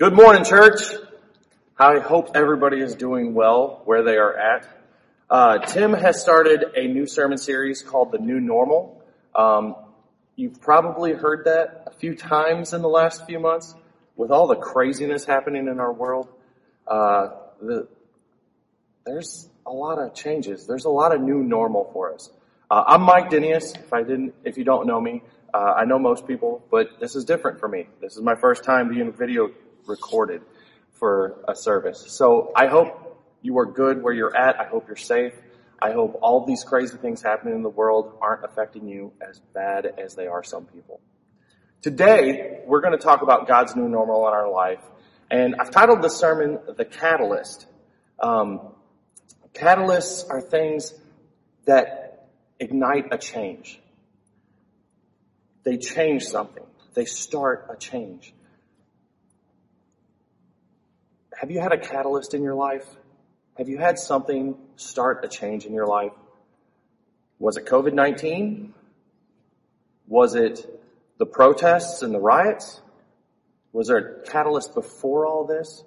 Good morning, church. I hope everybody is doing well where they are at. Uh, Tim has started a new sermon series called The New Normal. Um, you've probably heard that a few times in the last few months. With all the craziness happening in our world, uh, the, there's a lot of changes. There's a lot of new normal for us. Uh, I'm Mike Dinius. If I didn't, if you don't know me, uh, I know most people, but this is different for me. This is my first time being video recorded for a service. So I hope you are good where you're at. I hope you're safe. I hope all these crazy things happening in the world aren't affecting you as bad as they are some people. Today, we're going to talk about God's new normal in our life. And I've titled the sermon, The Catalyst. Um, catalysts are things that ignite a change. They change something. They start a change. Have you had a catalyst in your life? Have you had something start a change in your life? Was it COVID-19? Was it the protests and the riots? Was there a catalyst before all this?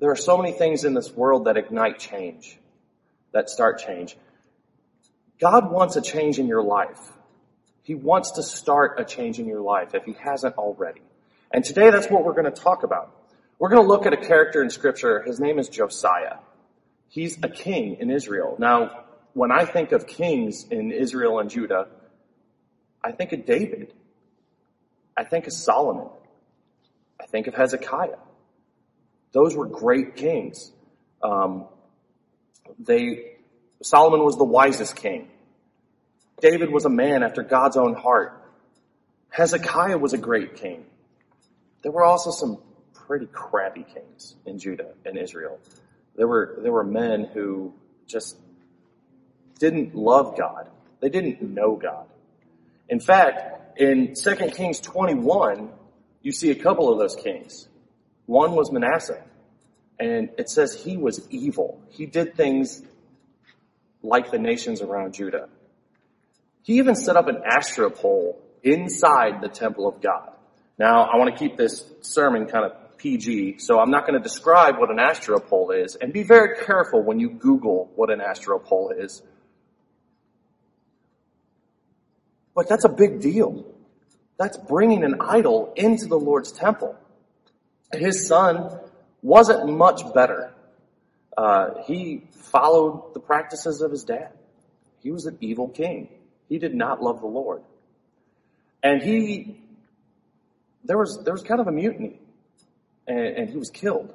There are so many things in this world that ignite change, that start change. God wants a change in your life. He wants to start a change in your life if he hasn't already. And today that's what we're going to talk about. We're going to look at a character in scripture. His name is Josiah. He's a king in Israel. Now, when I think of kings in Israel and Judah, I think of David. I think of Solomon. I think of Hezekiah. Those were great kings. Um, they, Solomon was the wisest king. David was a man after God's own heart. Hezekiah was a great king. There were also some pretty crappy kings in Judah and Israel. There were, there were men who just didn't love God. They didn't know God. In fact, in 2 Kings 21, you see a couple of those kings. One was Manasseh, and it says he was evil. He did things like the nations around Judah. He even set up an Asherah pole inside the temple of God. Now, I want to keep this sermon kind of PG, so I'm not going to describe what an Asherah pole is, and be very careful when you Google what an Asherah pole is. But that's a big deal. That's bringing an idol into the Lord's temple. His son wasn't much better. Uh, he followed the practices of his dad. He was an evil king. He did not love the Lord. And he, there was, there was kind of a mutiny and, and he was killed.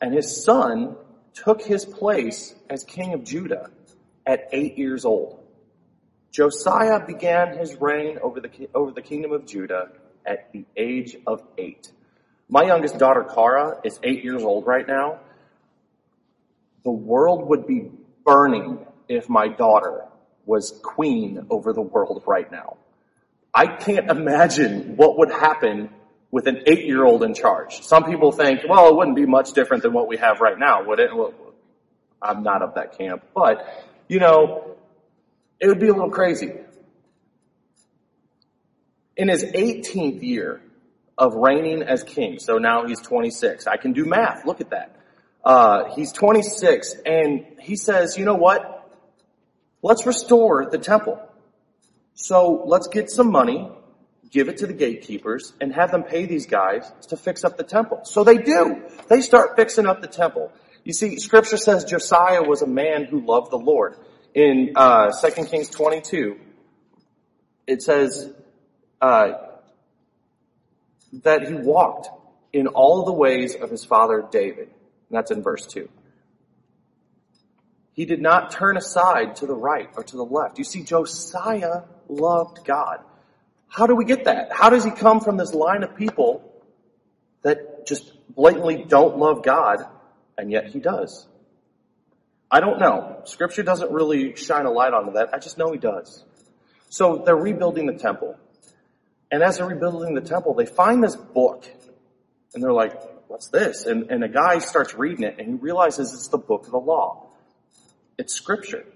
And his son took his place as king of Judah at eight years old. Josiah began his reign over the, over the kingdom of Judah at the age of eight. My youngest daughter, Kara, is eight years old right now. The world would be burning if my daughter was queen over the world right now. I can't imagine what would happen with an eight-year-old in charge. Some people think, well, it wouldn't be much different than what we have right now, would it? Well, I'm not of that camp, but, you know, it would be a little crazy. In his 18th year of reigning as king, so now he's 26. I can do math. Look at that. Uh, he's 26 and he says, you know what? Let's restore the temple. So let's get some money, give it to the gatekeepers, and have them pay these guys to fix up the temple. So they do. They start fixing up the temple. You see, scripture says Josiah was a man who loved the Lord. In uh, 2 Kings 22, it says uh, that he walked in all the ways of his father David. And that's in verse 2. He did not turn aside to the right or to the left. You see, Josiah loved God. How do we get that? How does he come from this line of people that just blatantly don't love God, and yet he does? I don't know. Scripture doesn't really shine a light onto that. I just know he does. So they're rebuilding the temple. And as they're rebuilding the temple, they find this book. And they're like, what's this? And, and a guy starts reading it and he realizes it's the book of the law. It's scripture.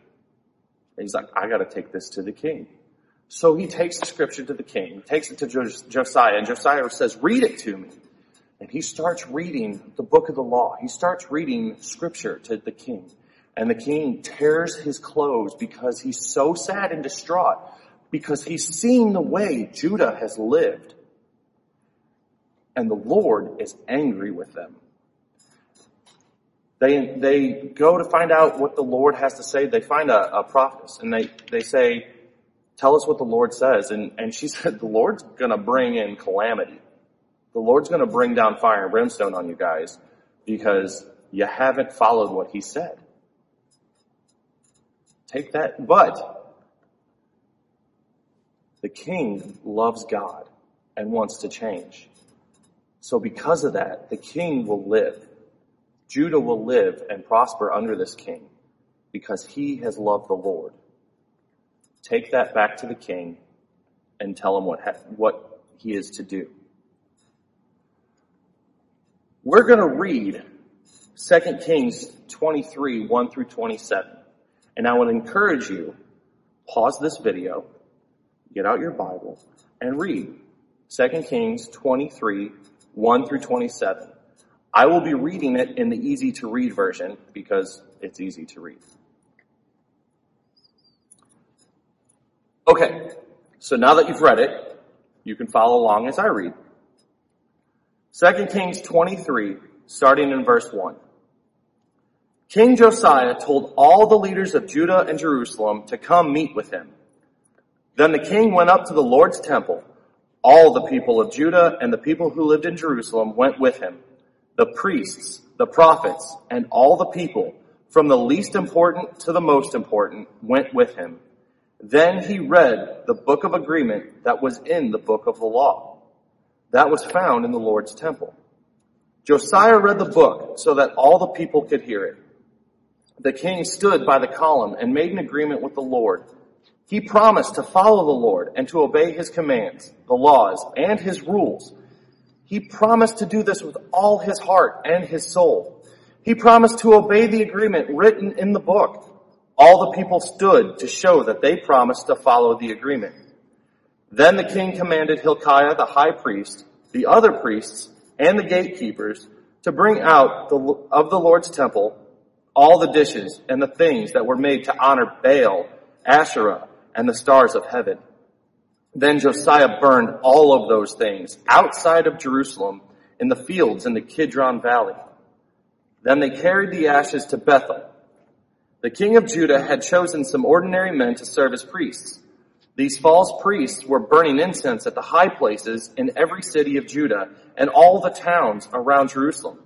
And he's like, I gotta take this to the king. So he takes the scripture to the king, takes it to Josiah, and Josiah says, read it to me. And he starts reading the book of the law. He starts reading scripture to the king. And the king tears his clothes because he's so sad and distraught because he's seen the way Judah has lived. And the Lord is angry with them. They, they go to find out what the Lord has to say. They find a, a prophetess and they, they say, tell us what the Lord says. And, and she said, the Lord's gonna bring in calamity. The Lord's gonna bring down fire and brimstone on you guys because you haven't followed what he said. Take that, but the king loves God and wants to change. So because of that, the king will live. Judah will live and prosper under this king because he has loved the Lord. Take that back to the king and tell him what, ha- what he is to do. We're going to read 2 Kings 23, 1 through 27. And I would encourage you, pause this video, get out your Bible, and read 2 Kings 23, 1 through 27. I will be reading it in the easy to read version because it's easy to read. Okay, so now that you've read it, you can follow along as I read. 2 Kings 23, starting in verse 1. King Josiah told all the leaders of Judah and Jerusalem to come meet with him. Then the king went up to the Lord's temple. All the people of Judah and the people who lived in Jerusalem went with him the priests, the prophets, and all the people, from the least important to the most important, went with him. Then he read the book of agreement that was in the book of the law. That was found in the Lord's temple. Josiah read the book so that all the people could hear it. The king stood by the column and made an agreement with the Lord. He promised to follow the Lord and to obey his commands, the laws, and his rules he promised to do this with all his heart and his soul. He promised to obey the agreement written in the book. All the people stood to show that they promised to follow the agreement. Then the king commanded Hilkiah the high priest, the other priests, and the gatekeepers to bring out the, of the Lord's temple all the dishes and the things that were made to honor Baal, Asherah, and the stars of heaven. Then Josiah burned all of those things outside of Jerusalem in the fields in the Kidron Valley. Then they carried the ashes to Bethel. The king of Judah had chosen some ordinary men to serve as priests. These false priests were burning incense at the high places in every city of Judah and all the towns around Jerusalem.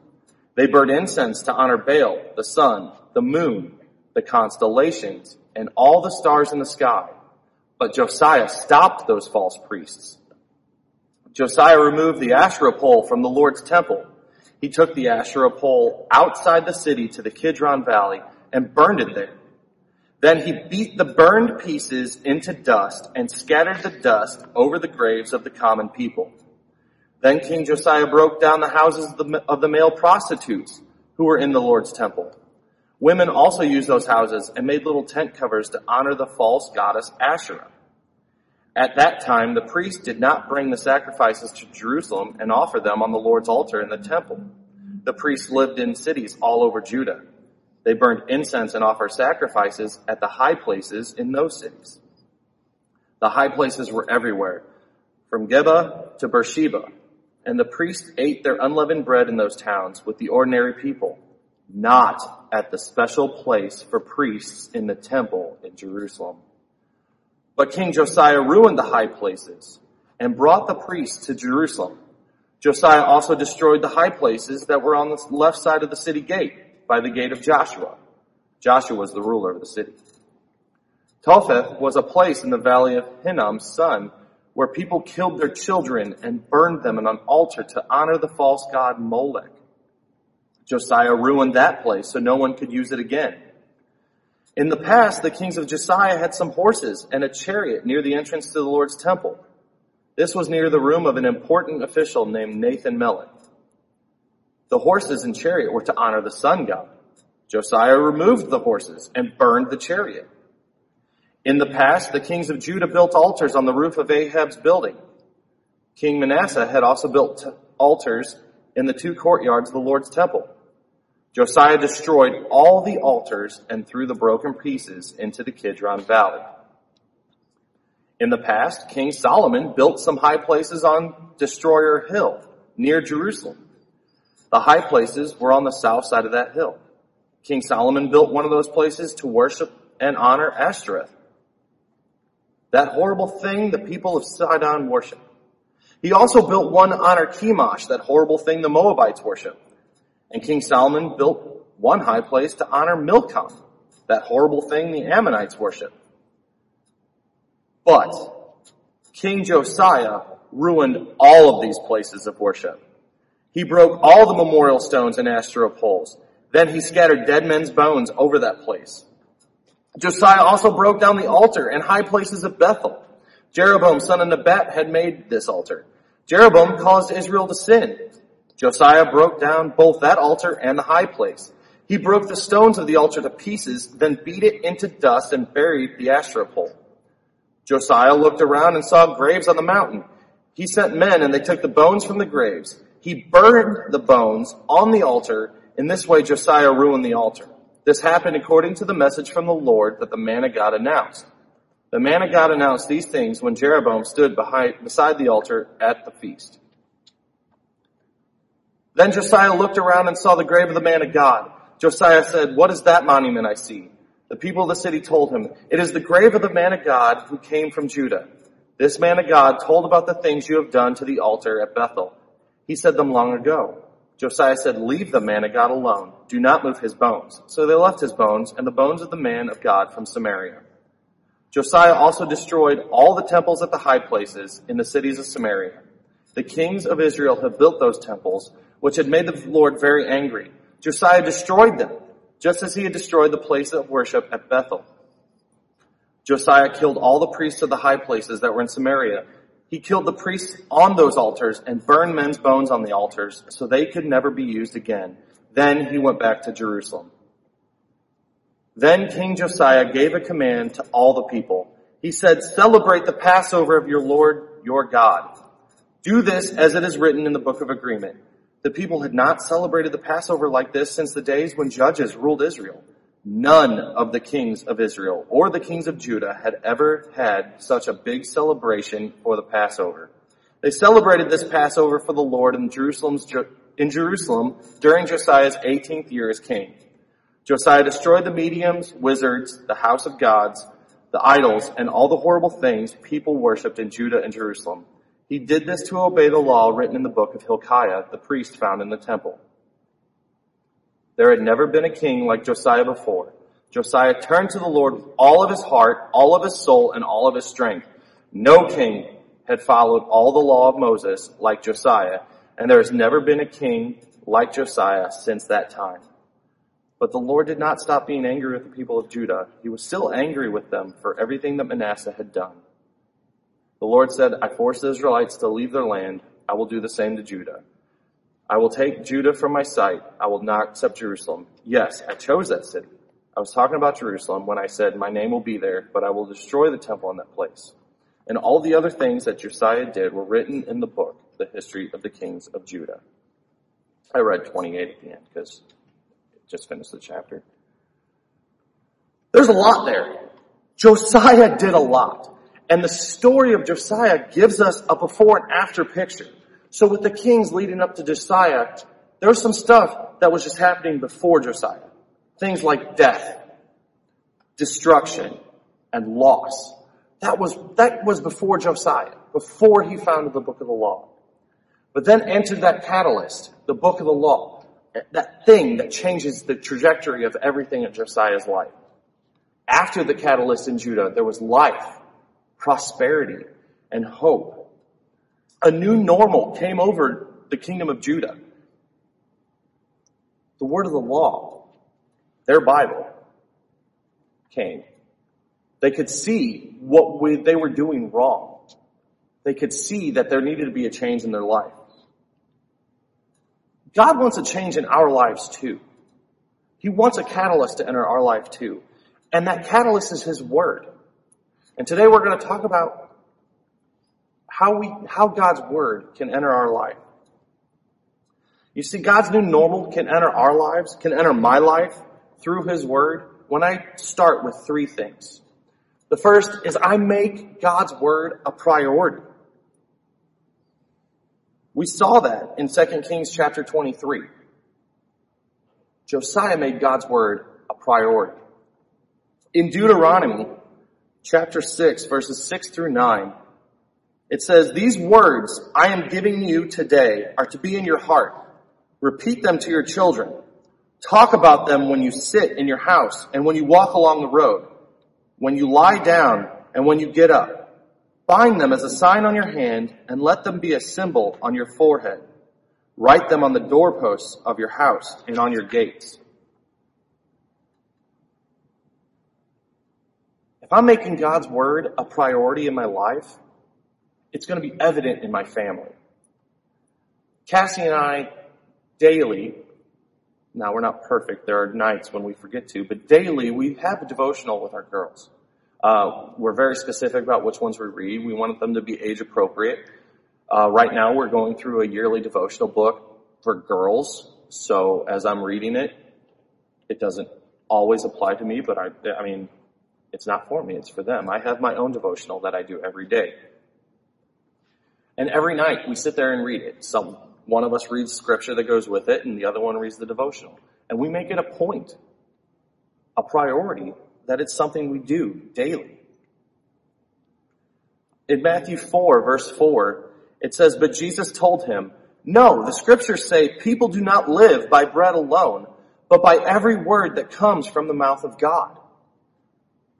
They burned incense to honor Baal, the sun, the moon, the constellations, and all the stars in the sky. But Josiah stopped those false priests. Josiah removed the Asherah pole from the Lord's temple. He took the Asherah pole outside the city to the Kidron Valley and burned it there. Then he beat the burned pieces into dust and scattered the dust over the graves of the common people. Then King Josiah broke down the houses of the, of the male prostitutes who were in the Lord's temple. Women also used those houses and made little tent covers to honor the false goddess Asherah. At that time, the priests did not bring the sacrifices to Jerusalem and offer them on the Lord's altar in the temple. The priests lived in cities all over Judah. They burned incense and offered sacrifices at the high places in those cities. The high places were everywhere, from Geba to Beersheba, and the priests ate their unleavened bread in those towns with the ordinary people not at the special place for priests in the temple in Jerusalem. But King Josiah ruined the high places and brought the priests to Jerusalem. Josiah also destroyed the high places that were on the left side of the city gate by the gate of Joshua. Joshua was the ruler of the city. Topheth was a place in the valley of Hinnom's son where people killed their children and burned them on an altar to honor the false god Molech. Josiah ruined that place so no one could use it again. In the past, the kings of Josiah had some horses and a chariot near the entrance to the Lord's temple. This was near the room of an important official named Nathan Melech. The horses and chariot were to honor the sun god. Josiah removed the horses and burned the chariot. In the past, the kings of Judah built altars on the roof of Ahab's building. King Manasseh had also built altars in the two courtyards of the Lord's temple. Josiah destroyed all the altars and threw the broken pieces into the Kidron Valley. In the past, King Solomon built some high places on Destroyer Hill near Jerusalem. The high places were on the south side of that hill. King Solomon built one of those places to worship and honor Ashtoreth. That horrible thing the people of Sidon worship. He also built one to honor Chemosh, that horrible thing the Moabites worship. And King Solomon built one high place to honor Milcom, that horrible thing the Ammonites worship. But King Josiah ruined all of these places of worship. He broke all the memorial stones and Asherah poles. Then he scattered dead men's bones over that place. Josiah also broke down the altar and high places of Bethel. Jeroboam, son of Nebat, had made this altar. Jeroboam caused Israel to sin. Josiah broke down both that altar and the high place. He broke the stones of the altar to pieces, then beat it into dust and buried the Asherah pole. Josiah looked around and saw graves on the mountain. He sent men and they took the bones from the graves. He burned the bones on the altar. In this way, Josiah ruined the altar. This happened according to the message from the Lord that the man of God announced. The man of God announced these things when Jeroboam stood behind, beside the altar at the feast. Then Josiah looked around and saw the grave of the man of God. Josiah said, What is that monument I see? The people of the city told him, It is the grave of the man of God who came from Judah. This man of God told about the things you have done to the altar at Bethel. He said them long ago. Josiah said, Leave the man of God alone. Do not move his bones. So they left his bones and the bones of the man of God from Samaria. Josiah also destroyed all the temples at the high places in the cities of Samaria. The kings of Israel have built those temples, which had made the Lord very angry. Josiah destroyed them, just as he had destroyed the place of worship at Bethel. Josiah killed all the priests of the high places that were in Samaria he killed the priests on those altars and burned men's bones on the altars so they could never be used again. Then he went back to Jerusalem. Then King Josiah gave a command to all the people. He said, celebrate the Passover of your Lord, your God. Do this as it is written in the book of agreement. The people had not celebrated the Passover like this since the days when judges ruled Israel. None of the kings of Israel or the kings of Judah had ever had such a big celebration for the Passover. They celebrated this Passover for the Lord in Jerusalem's, in Jerusalem during Josiah's 18th year as king. Josiah destroyed the mediums, wizards, the house of gods, the idols, and all the horrible things people worshipped in Judah and Jerusalem. He did this to obey the law written in the book of Hilkiah, the priest found in the temple. There had never been a king like Josiah before. Josiah turned to the Lord with all of his heart, all of his soul, and all of his strength. No king had followed all the law of Moses like Josiah, and there has never been a king like Josiah since that time. But the Lord did not stop being angry with the people of Judah. He was still angry with them for everything that Manasseh had done. The Lord said, I forced the Israelites to leave their land. I will do the same to Judah. I will take Judah from my sight. I will not accept Jerusalem. Yes, I chose that city. I was talking about Jerusalem when I said, my name will be there, but I will destroy the temple in that place. And all the other things that Josiah did were written in the book, the history of the kings of Judah. I read 28 at the end because it just finished the chapter. There's a lot there. Josiah did a lot. And the story of Josiah gives us a before and after picture. So with the kings leading up to Josiah, there was some stuff that was just happening before Josiah. Things like death, destruction, and loss. That was, that was before Josiah, before he founded the book of the law. But then entered that catalyst, the book of the law, that thing that changes the trajectory of everything in Josiah's life. After the catalyst in Judah, there was life, prosperity, and hope a new normal came over the kingdom of Judah. The word of the law, their Bible, came. They could see what we, they were doing wrong. They could see that there needed to be a change in their life. God wants a change in our lives too. He wants a catalyst to enter our life too. And that catalyst is His Word. And today we're going to talk about how we, how God's word can enter our life. You see, God's new normal can enter our lives, can enter my life through His Word when I start with three things. The first is I make God's Word a priority. We saw that in 2 Kings chapter 23. Josiah made God's Word a priority. In Deuteronomy chapter 6 verses 6 through 9, it says, These words I am giving you today are to be in your heart. Repeat them to your children. Talk about them when you sit in your house and when you walk along the road, when you lie down and when you get up. Bind them as a sign on your hand and let them be a symbol on your forehead. Write them on the doorposts of your house and on your gates. If I'm making God's word a priority in my life, it's going to be evident in my family. Cassie and I daily, now we're not perfect, there are nights when we forget to, but daily we have a devotional with our girls. Uh, we're very specific about which ones we read. We want them to be age appropriate. Uh, right now we're going through a yearly devotional book for girls. So as I'm reading it, it doesn't always apply to me, but I, I mean, it's not for me, it's for them. I have my own devotional that I do every day. And every night we sit there and read it. Some, one of us reads scripture that goes with it and the other one reads the devotional. And we make it a point, a priority that it's something we do daily. In Matthew 4 verse 4, it says, But Jesus told him, No, the scriptures say people do not live by bread alone, but by every word that comes from the mouth of God.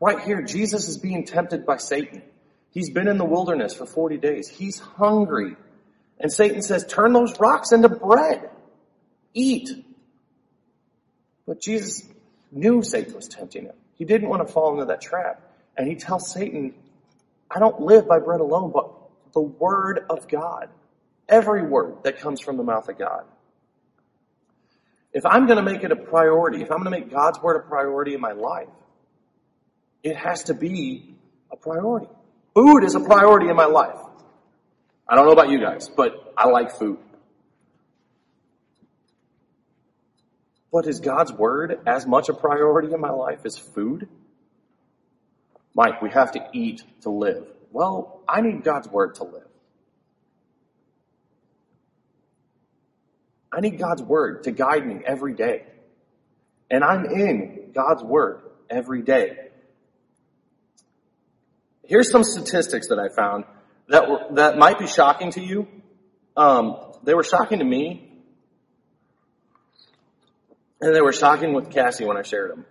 Right here, Jesus is being tempted by Satan. He's been in the wilderness for 40 days. He's hungry. And Satan says, turn those rocks into bread. Eat. But Jesus knew Satan was tempting him. He didn't want to fall into that trap. And he tells Satan, I don't live by bread alone, but the word of God. Every word that comes from the mouth of God. If I'm going to make it a priority, if I'm going to make God's word a priority in my life, it has to be a priority. Food is a priority in my life. I don't know about you guys, but I like food. But is God's word as much a priority in my life as food? Mike, we have to eat to live. Well, I need God's word to live. I need God's word to guide me every day. And I'm in God's word every day. Here's some statistics that I found that were, that might be shocking to you. Um, they were shocking to me and they were shocking with Cassie when I shared them.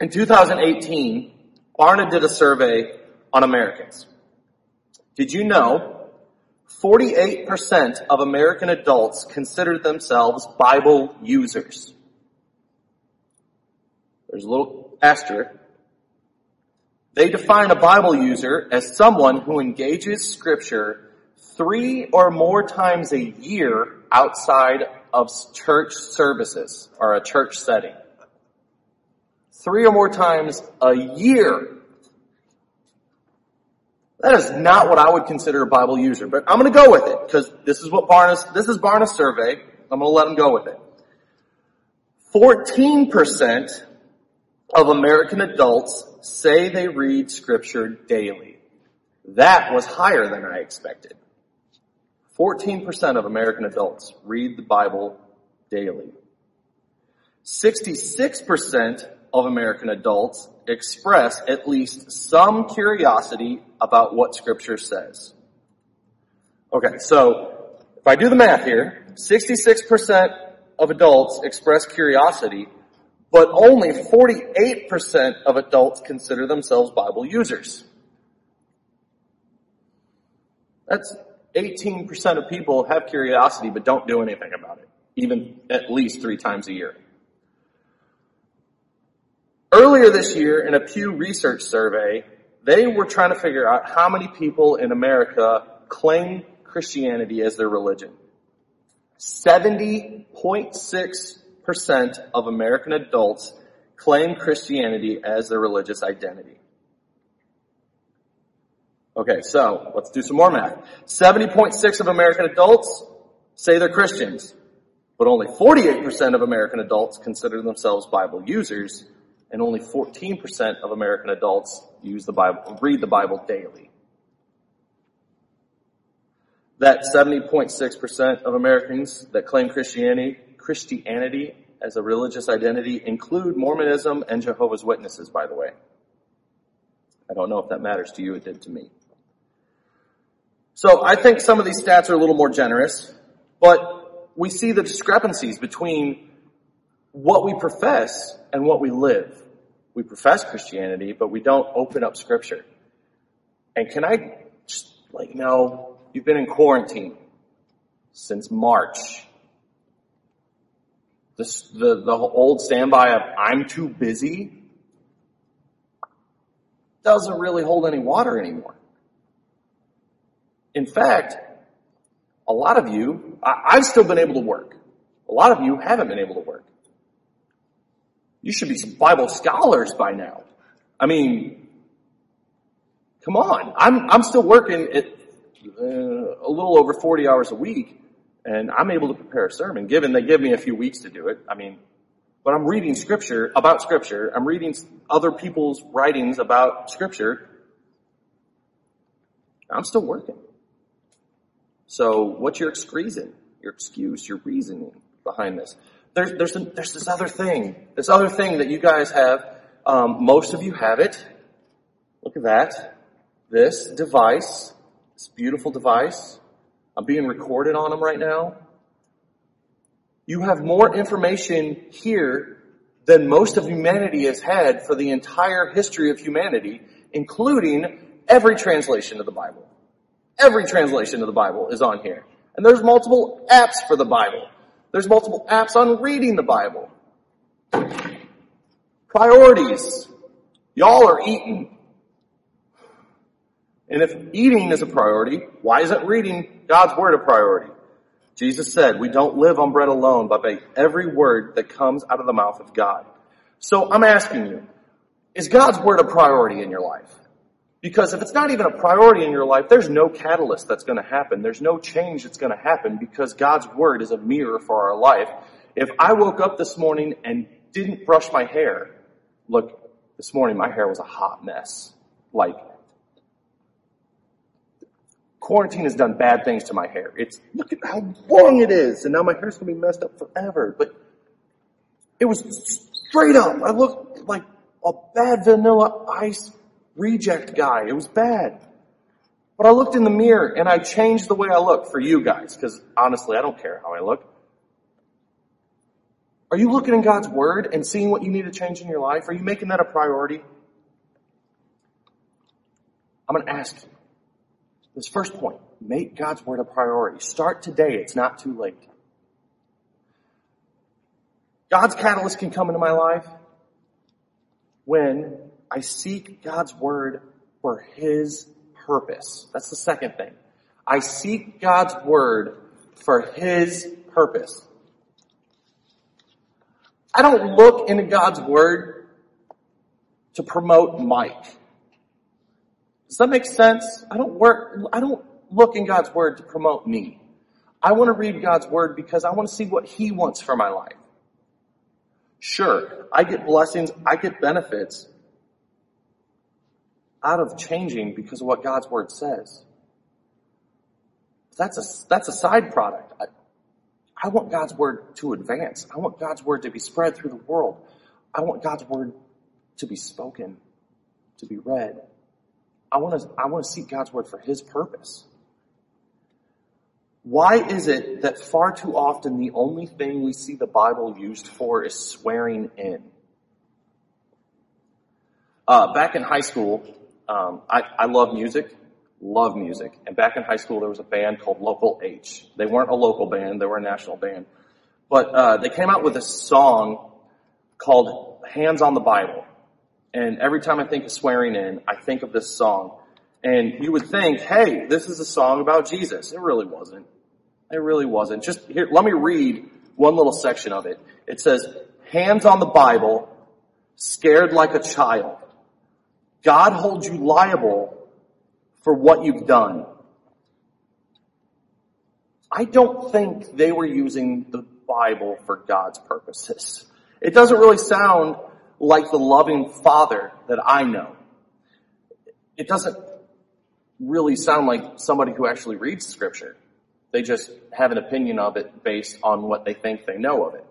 In 2018, Barna did a survey on Americans. Did you know 48% of American adults consider themselves Bible users? There's a little asterisk. They define a Bible user as someone who engages scripture three or more times a year outside of church services or a church setting. Three or more times a year. That is not what I would consider a Bible user, but I'm going to go with it because this is what Barna's, this is Barna's survey. I'm going to let him go with it. 14% of American adults say they read scripture daily. That was higher than I expected. 14% of American adults read the Bible daily. 66% of American adults express at least some curiosity about what scripture says. Okay, so if I do the math here, 66% of adults express curiosity, but only 48% of adults consider themselves Bible users. That's 18% of people have curiosity but don't do anything about it, even at least three times a year. Earlier this year in a Pew Research survey, they were trying to figure out how many people in America claim Christianity as their religion. 70.6% of American adults claim Christianity as their religious identity. Okay, so let's do some more math. 70.6 of American adults say they're Christians, But only 48% of American adults consider themselves Bible users, and only 14% of American adults use the Bible, read the Bible daily. That 70.6% of Americans that claim Christianity, Christianity as a religious identity include Mormonism and Jehovah's Witnesses, by the way. I don't know if that matters to you. It did to me. So I think some of these stats are a little more generous, but we see the discrepancies between what we profess and what we live. We profess Christianity, but we don't open up scripture. And can I just like no, you've been in quarantine since March. The, the old standby of I'm too busy doesn't really hold any water anymore. In fact, a lot of you, I, have still been able to work. A lot of you haven't been able to work. You should be some Bible scholars by now. I mean, come on. I'm, I'm still working at uh, a little over 40 hours a week and I'm able to prepare a sermon given they give me a few weeks to do it. I mean, but I'm reading scripture about scripture. I'm reading other people's writings about scripture. I'm still working. So what's your excuse? Your excuse, your reasoning behind this? There's, there's, there's this other thing, this other thing that you guys have. Um, most of you have it. Look at that. This device, this beautiful device. I'm being recorded on them right now. You have more information here than most of humanity has had for the entire history of humanity, including every translation of the Bible. Every translation of the Bible is on here. And there's multiple apps for the Bible. There's multiple apps on reading the Bible. Priorities. Y'all are eating. And if eating is a priority, why isn't reading God's Word a priority? Jesus said, we don't live on bread alone, but by every word that comes out of the mouth of God. So I'm asking you, is God's Word a priority in your life? Because if it's not even a priority in your life, there's no catalyst that's going to happen. There's no change that's going to happen because God's Word is a mirror for our life. If I woke up this morning and didn't brush my hair, look, this morning my hair was a hot mess. Like, quarantine has done bad things to my hair. It's, look at how long it is, and now my hair's gonna be messed up forever. But it was straight up. I looked like a bad vanilla ice reject guy. It was bad. But I looked in the mirror and I changed the way I look for you guys, because honestly, I don't care how I look. Are you looking in God's Word and seeing what you need to change in your life? Are you making that a priority? I'm going to ask you. This first point, make God's Word a priority. Start today. It's not too late. God's catalyst can come into my life when I seek God's word for his purpose. That's the second thing. I seek God's word for his purpose. I don't look into God's word to promote Mike. Does that make sense? I don't work, I don't look in God's word to promote me. I want to read God's word because I want to see what he wants for my life. Sure, I get blessings, I get benefits out of changing because of what God's word says. That's a, that's a side product. I, I want God's word to advance. I want God's word to be spread through the world. I want God's word to be spoken, to be read. I want to, I want to seek God's word for his purpose. Why is it that far too often the only thing we see the Bible used for is swearing in? Uh, back in high school, um, I, I love music, love music. And back in high school, there was a band called Local H. They weren't a local band; they were a national band. But uh, they came out with a song called "Hands on the Bible." And every time I think of swearing in, I think of this song. And you would think, hey, this is a song about Jesus. It really wasn't. It really wasn't. Just here, let me read one little section of it. It says, hands on the Bible, scared like a child. God holds you liable for what you've done. I don't think they were using the Bible for God's purposes. It doesn't really sound like the loving father that I know. It doesn't really sound like somebody who actually reads scripture. They just have an opinion of it based on what they think they know of it.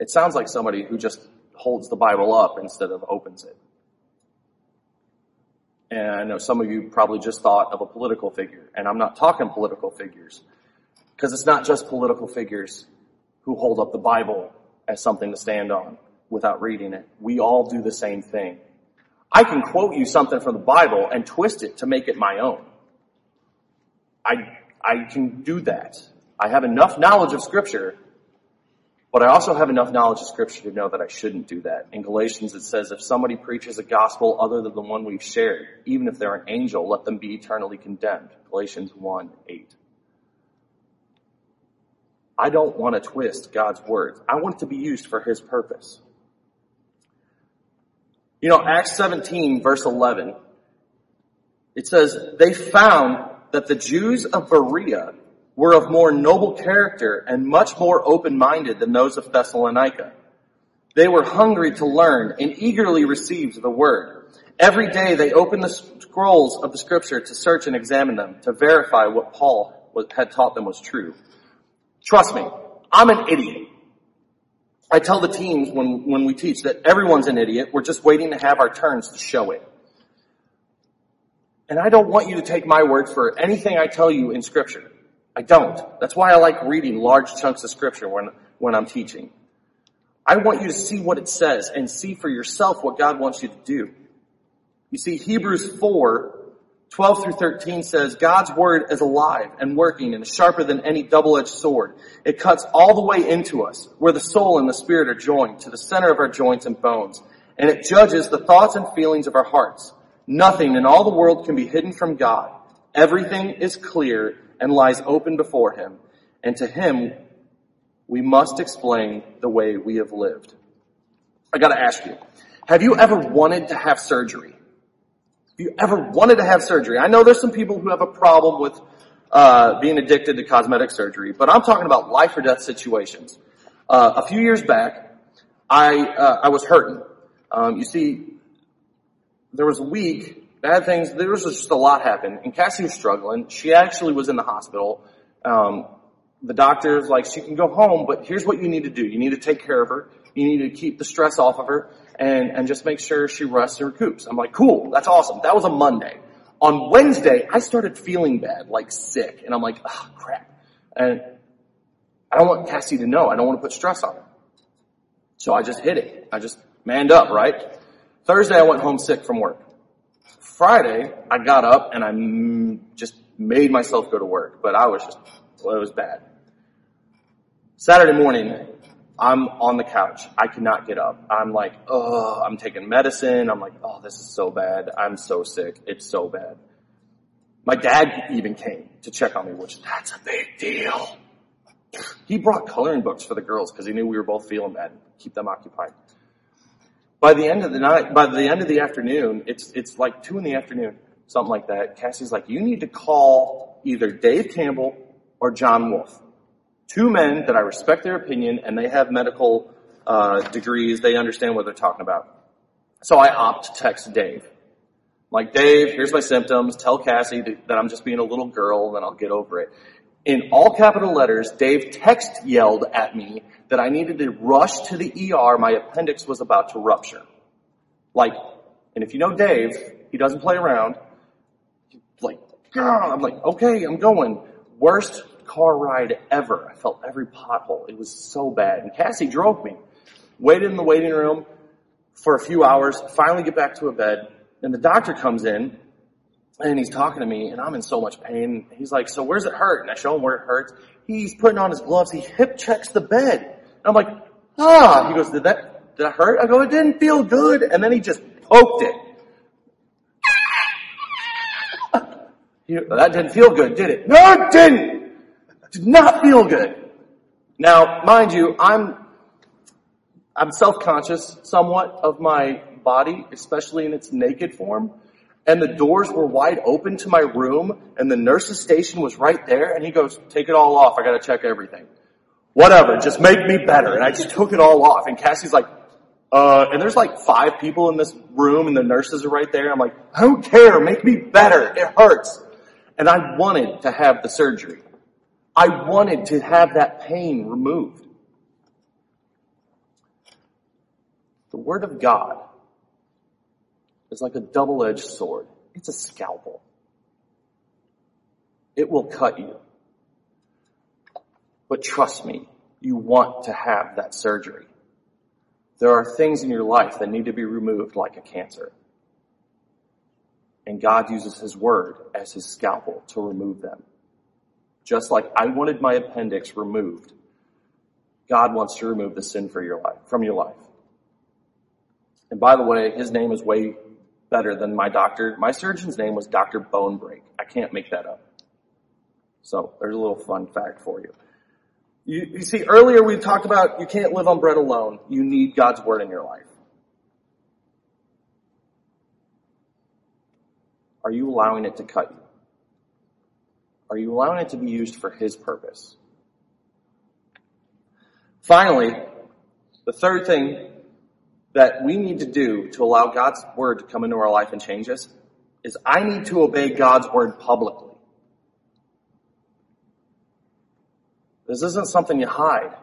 It sounds like somebody who just holds the Bible up instead of opens it. And I know some of you probably just thought of a political figure, and I'm not talking political figures, because it's not just political figures who hold up the Bible as something to stand on without reading it. We all do the same thing. I can quote you something from the Bible and twist it to make it my own. I, I can do that. I have enough knowledge of scripture, but I also have enough knowledge of scripture to know that I shouldn't do that. In Galatians it says, if somebody preaches a gospel other than the one we've shared, even if they're an angel, let them be eternally condemned. Galatians 1, 8. I don't want to twist God's words. I want it to be used for His purpose. You know, Acts 17 verse 11, it says, they found that the Jews of Berea were of more noble character and much more open-minded than those of Thessalonica. They were hungry to learn and eagerly received the word. Every day they opened the scrolls of the scripture to search and examine them to verify what Paul had taught them was true. Trust me, I'm an idiot. I tell the teams when, when we teach that everyone's an idiot. We're just waiting to have our turns to show it. And I don't want you to take my word for anything I tell you in scripture. I don't. That's why I like reading large chunks of scripture when, when I'm teaching. I want you to see what it says and see for yourself what God wants you to do. You see, Hebrews 4 12 through 13 says, God's word is alive and working and sharper than any double-edged sword. It cuts all the way into us, where the soul and the spirit are joined to the center of our joints and bones. And it judges the thoughts and feelings of our hearts. Nothing in all the world can be hidden from God. Everything is clear and lies open before Him. And to Him, we must explain the way we have lived. I gotta ask you, have you ever wanted to have surgery? If you ever wanted to have surgery, I know there's some people who have a problem with uh, being addicted to cosmetic surgery, but I'm talking about life or death situations. Uh, a few years back, I uh, I was hurting. Um, you see, there was a week, bad things. There was just a lot happened, and Cassie was struggling. She actually was in the hospital. Um, the doctor's like, she can go home, but here's what you need to do. You need to take care of her. You need to keep the stress off of her and, and just make sure she rests and recoups. I'm like, cool, that's awesome. That was a Monday. On Wednesday, I started feeling bad, like sick, and I'm like, oh crap. And I don't want Cassie to know. I don't want to put stress on her. So I just hit it. I just manned up, right? Thursday, I went home sick from work. Friday, I got up and I just made myself go to work, but I was just, well, it was bad. Saturday morning, I'm on the couch. I cannot get up. I'm like, oh, I'm taking medicine. I'm like, oh, this is so bad. I'm so sick. It's so bad. My dad even came to check on me, which that's a big deal. He brought coloring books for the girls because he knew we were both feeling bad. Keep them occupied. By the end of the night, by the end of the afternoon, it's, it's like two in the afternoon, something like that. Cassie's like, you need to call either Dave Campbell or John Wolf two men that I respect their opinion and they have medical uh, degrees. They understand what they're talking about. So I opt to text Dave. I'm Like, Dave, here's my symptoms. Tell Cassie that I'm just being a little girl, and then I'll get over it. In all capital letters, Dave text yelled at me that I needed to rush to the ER. My appendix was about to rupture. Like, and if you know Dave, he doesn't play around. Like, girl, I'm like, okay, I'm going. Worst car ride ever. I felt every pothole. It was so bad. And Cassie drove me. Waited in the waiting room for a few hours, finally get back to a bed, and the doctor comes in and he's talking to me and I'm in so much pain. He's like, so where's it hurt? And I show him where it hurts. He's putting on his gloves. He hip checks the bed. And I'm like, ah, he goes, did that, did that hurt? I go, it didn't feel good. And then he just poked it. that didn't feel good, did it? No, it didn't did not feel good. Now, mind you, I'm, I'm self-conscious somewhat of my body, especially in its naked form. and the doors were wide open to my room and the nurse's station was right there and he goes, take it all off. I gotta check everything. Whatever, just make me better. And I just took it all off and Cassie's like, uh, and there's like five people in this room and the nurses are right there. I'm like, I don't care, make me better. It hurts. And I wanted to have the surgery. I wanted to have that pain removed. The Word of God is like a double-edged sword. It's a scalpel. It will cut you. But trust me, you want to have that surgery. There are things in your life that need to be removed like a cancer. And God uses His Word as His scalpel to remove them. Just like I wanted my appendix removed, God wants to remove the sin for your life, from your life. And by the way, His name is way better than my doctor. My surgeon's name was Dr. Bonebreak. I can't make that up. So there's a little fun fact for you. You, you see, earlier we talked about you can't live on bread alone. You need God's Word in your life. Are you allowing it to cut you? Are you allowing it to be used for His purpose? Finally, the third thing that we need to do to allow God's word to come into our life and change us is I need to obey God's word publicly. This isn't something you hide.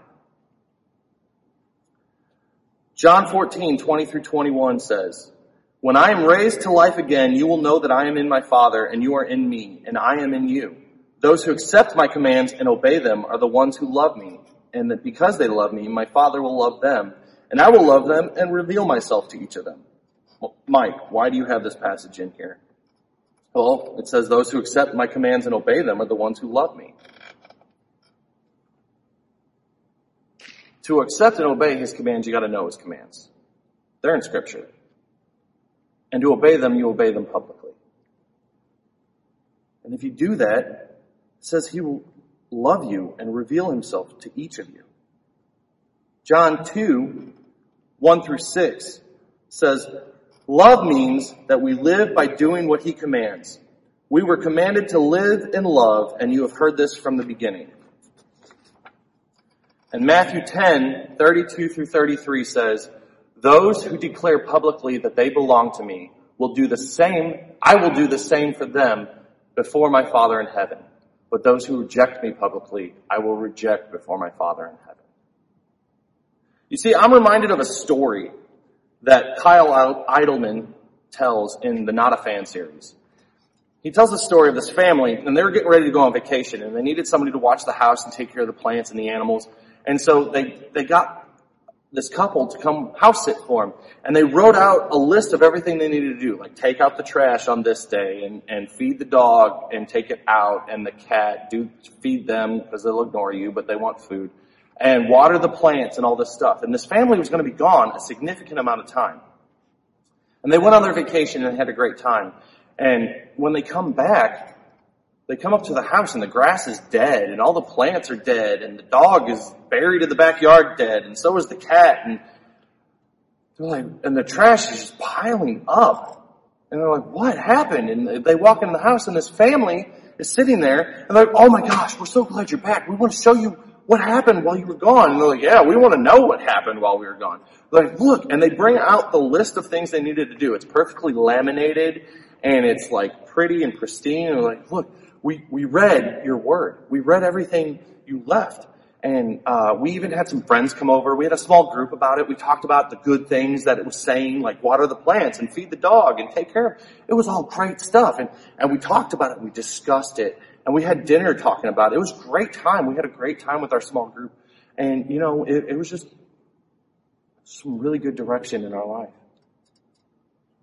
John 14, 20 through 21 says, When I am raised to life again, you will know that I am in my Father and you are in me and I am in you. Those who accept my commands and obey them are the ones who love me and that because they love me, my Father will love them and I will love them and reveal myself to each of them. Well, Mike, why do you have this passage in here? Well, it says those who accept my commands and obey them are the ones who love me. To accept and obey his commands, you gotta know his commands. They're in scripture. And to obey them, you obey them publicly. And if you do that, says he will love you and reveal himself to each of you. John 2, 1 through 6 says, Love means that we live by doing what he commands. We were commanded to live in love, and you have heard this from the beginning. And Matthew 10, 32 through 33 says, Those who declare publicly that they belong to me will do the same, I will do the same for them before my Father in heaven. But those who reject me publicly, I will reject before my Father in heaven. You see, I'm reminded of a story that Kyle Idleman tells in the Not a Fan series. He tells the story of this family, and they were getting ready to go on vacation, and they needed somebody to watch the house and take care of the plants and the animals. And so they, they got this couple to come house sit for them. And they wrote out a list of everything they needed to do, like take out the trash on this day and, and feed the dog and take it out and the cat, do feed them because they'll ignore you, but they want food and water the plants and all this stuff. And this family was going to be gone a significant amount of time. And they went on their vacation and had a great time. And when they come back, they come up to the house and the grass is dead and all the plants are dead and the dog is buried in the backyard dead and so is the cat and they're like, and the trash is just piling up. And they're like, what happened? And they walk into the house and this family is sitting there and they're like, oh my gosh, we're so glad you're back. We want to show you what happened while you were gone? And they're like, yeah, we want to know what happened while we were gone. They're like, look, and they bring out the list of things they needed to do. It's perfectly laminated and it's like pretty and pristine. And they're like, look, we, we read your word. We read everything you left. And uh, we even had some friends come over. We had a small group about it. We talked about the good things that it was saying, like water the plants and feed the dog and take care of. It, it was all great stuff. And and we talked about it. We discussed it and we had dinner talking about it. It was great time. We had a great time with our small group. And, you know, it, it was just some really good direction in our life.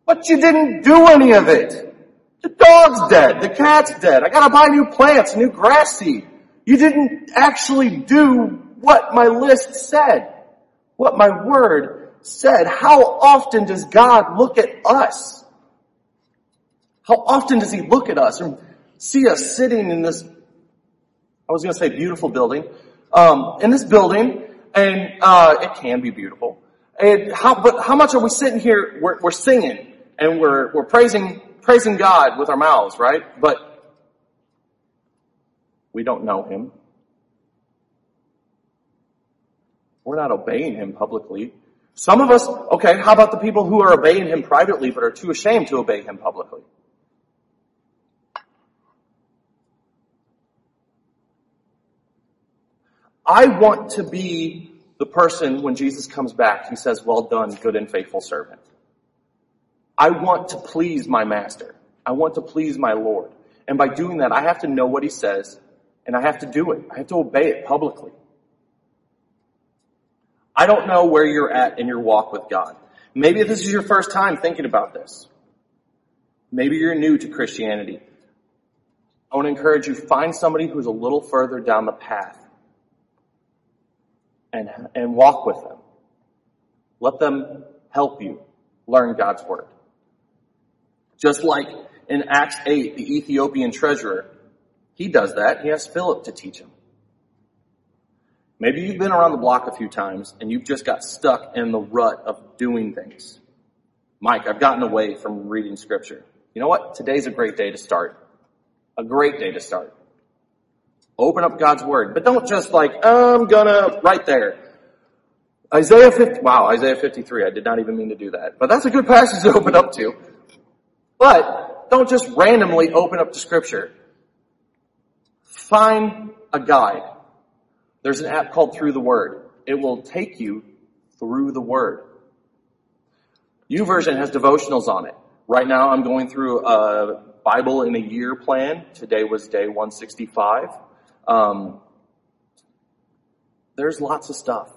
But you didn't do any of it. The dog's dead. The cat's dead. I gotta buy new plants, new grass seed. You didn't actually do what my list said. What my word said. How often does God look at us? How often does he look at us? And see us sitting in this, I was to say beautiful building, um, in this building, and uh, it can be beautiful. And how, but how much are we sitting here? We're, we're singing and we're we're praising praising God with our mouths, right? But we don't know Him. We're not obeying Him publicly. Some of us, okay, how about the people who are obeying Him privately but are too ashamed to obey Him publicly? I want to be the person when Jesus comes back, he says, well done, good and faithful servant. I want to please my master. I want to please my Lord. And by doing that, I have to know what he says and I have to do it. I have to obey it publicly. I don't know where you're at in your walk with God. Maybe this is your first time thinking about this. Maybe you're new to Christianity. I want to encourage you, find somebody who's a little further down the path and, and walk with them. Let them help you learn God's Word. Just like in Acts 8, the Ethiopian treasurer, he does that. He has Philip to teach him. Maybe you've been around the block a few times and you've just got stuck in the rut of doing things. Mike, I've gotten away from reading scripture. You know what? Today's a great day to start. A great day to start. Open up God's Word. But don't just like, I'm gonna, right there. Isaiah 50, wow, Isaiah 53. I did not even mean to do that. But that's a good passage to open up to. But don't just randomly open up to scripture. Find a guide. There's an app called Through the Word. It will take you through the Word. YouVersion has devotionals on it. Right now I'm going through a Bible in a year plan. Today was day 165. Um, there's lots of stuff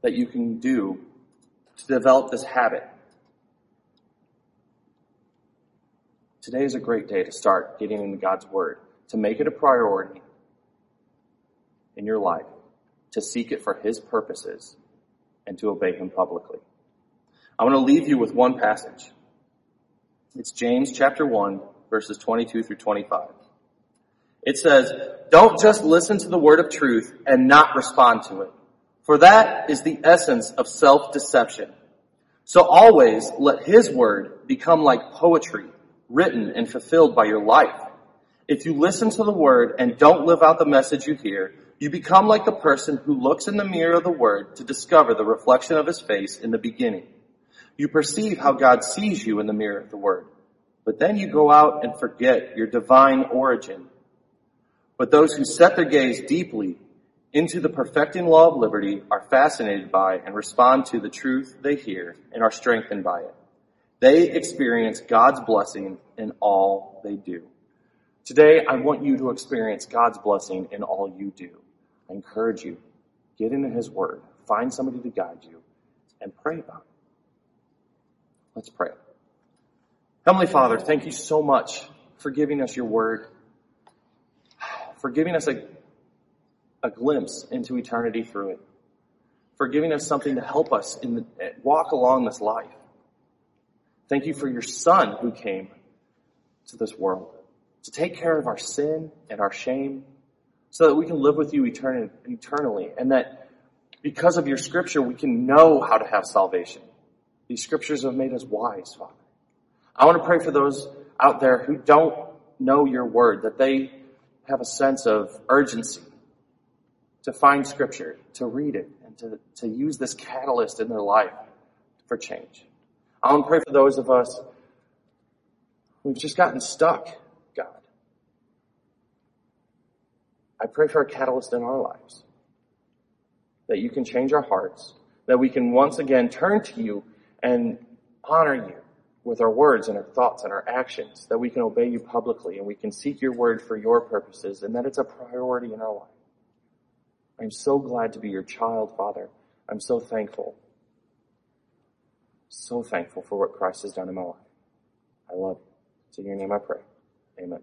that you can do to develop this habit. Today is a great day to start getting into God's Word, to make it a priority in your life, to seek it for His purposes, and to obey Him publicly. I want to leave you with one passage. It's James chapter 1, verses 22 through 25. It says, don't just listen to the word of truth and not respond to it. For that is the essence of self-deception. So always let his word become like poetry, written and fulfilled by your life. If you listen to the word and don't live out the message you hear, you become like the person who looks in the mirror of the word to discover the reflection of his face in the beginning. You perceive how God sees you in the mirror of the word, but then you go out and forget your divine origin but those who set their gaze deeply into the perfecting law of liberty are fascinated by and respond to the truth they hear and are strengthened by it. They experience God's blessing in all they do. Today, I want you to experience God's blessing in all you do. I encourage you, get into His Word, find somebody to guide you, and pray about it. Let's pray. Heavenly Father, thank you so much for giving us your Word for giving us a, a glimpse into eternity through it, for giving us something to help us in the, walk along this life. Thank you for your son who came to this world to take care of our sin and our shame so that we can live with you eternally and that because of your scripture we can know how to have salvation. These scriptures have made us wise, Father. I want to pray for those out there who don't know your word, that they have a sense of urgency to find scripture, to read it, and to, to use this catalyst in their life for change. I want to pray for those of us who've just gotten stuck, God. I pray for a catalyst in our lives. That you can change our hearts, that we can once again turn to you and honor you with our words and our thoughts and our actions, that we can obey you publicly and we can seek your word for your purposes and that it's a priority in our life. I'm so glad to be your child, Father. I'm so thankful. So thankful for what Christ has done in my life. I love you. It's in your name I pray. Amen.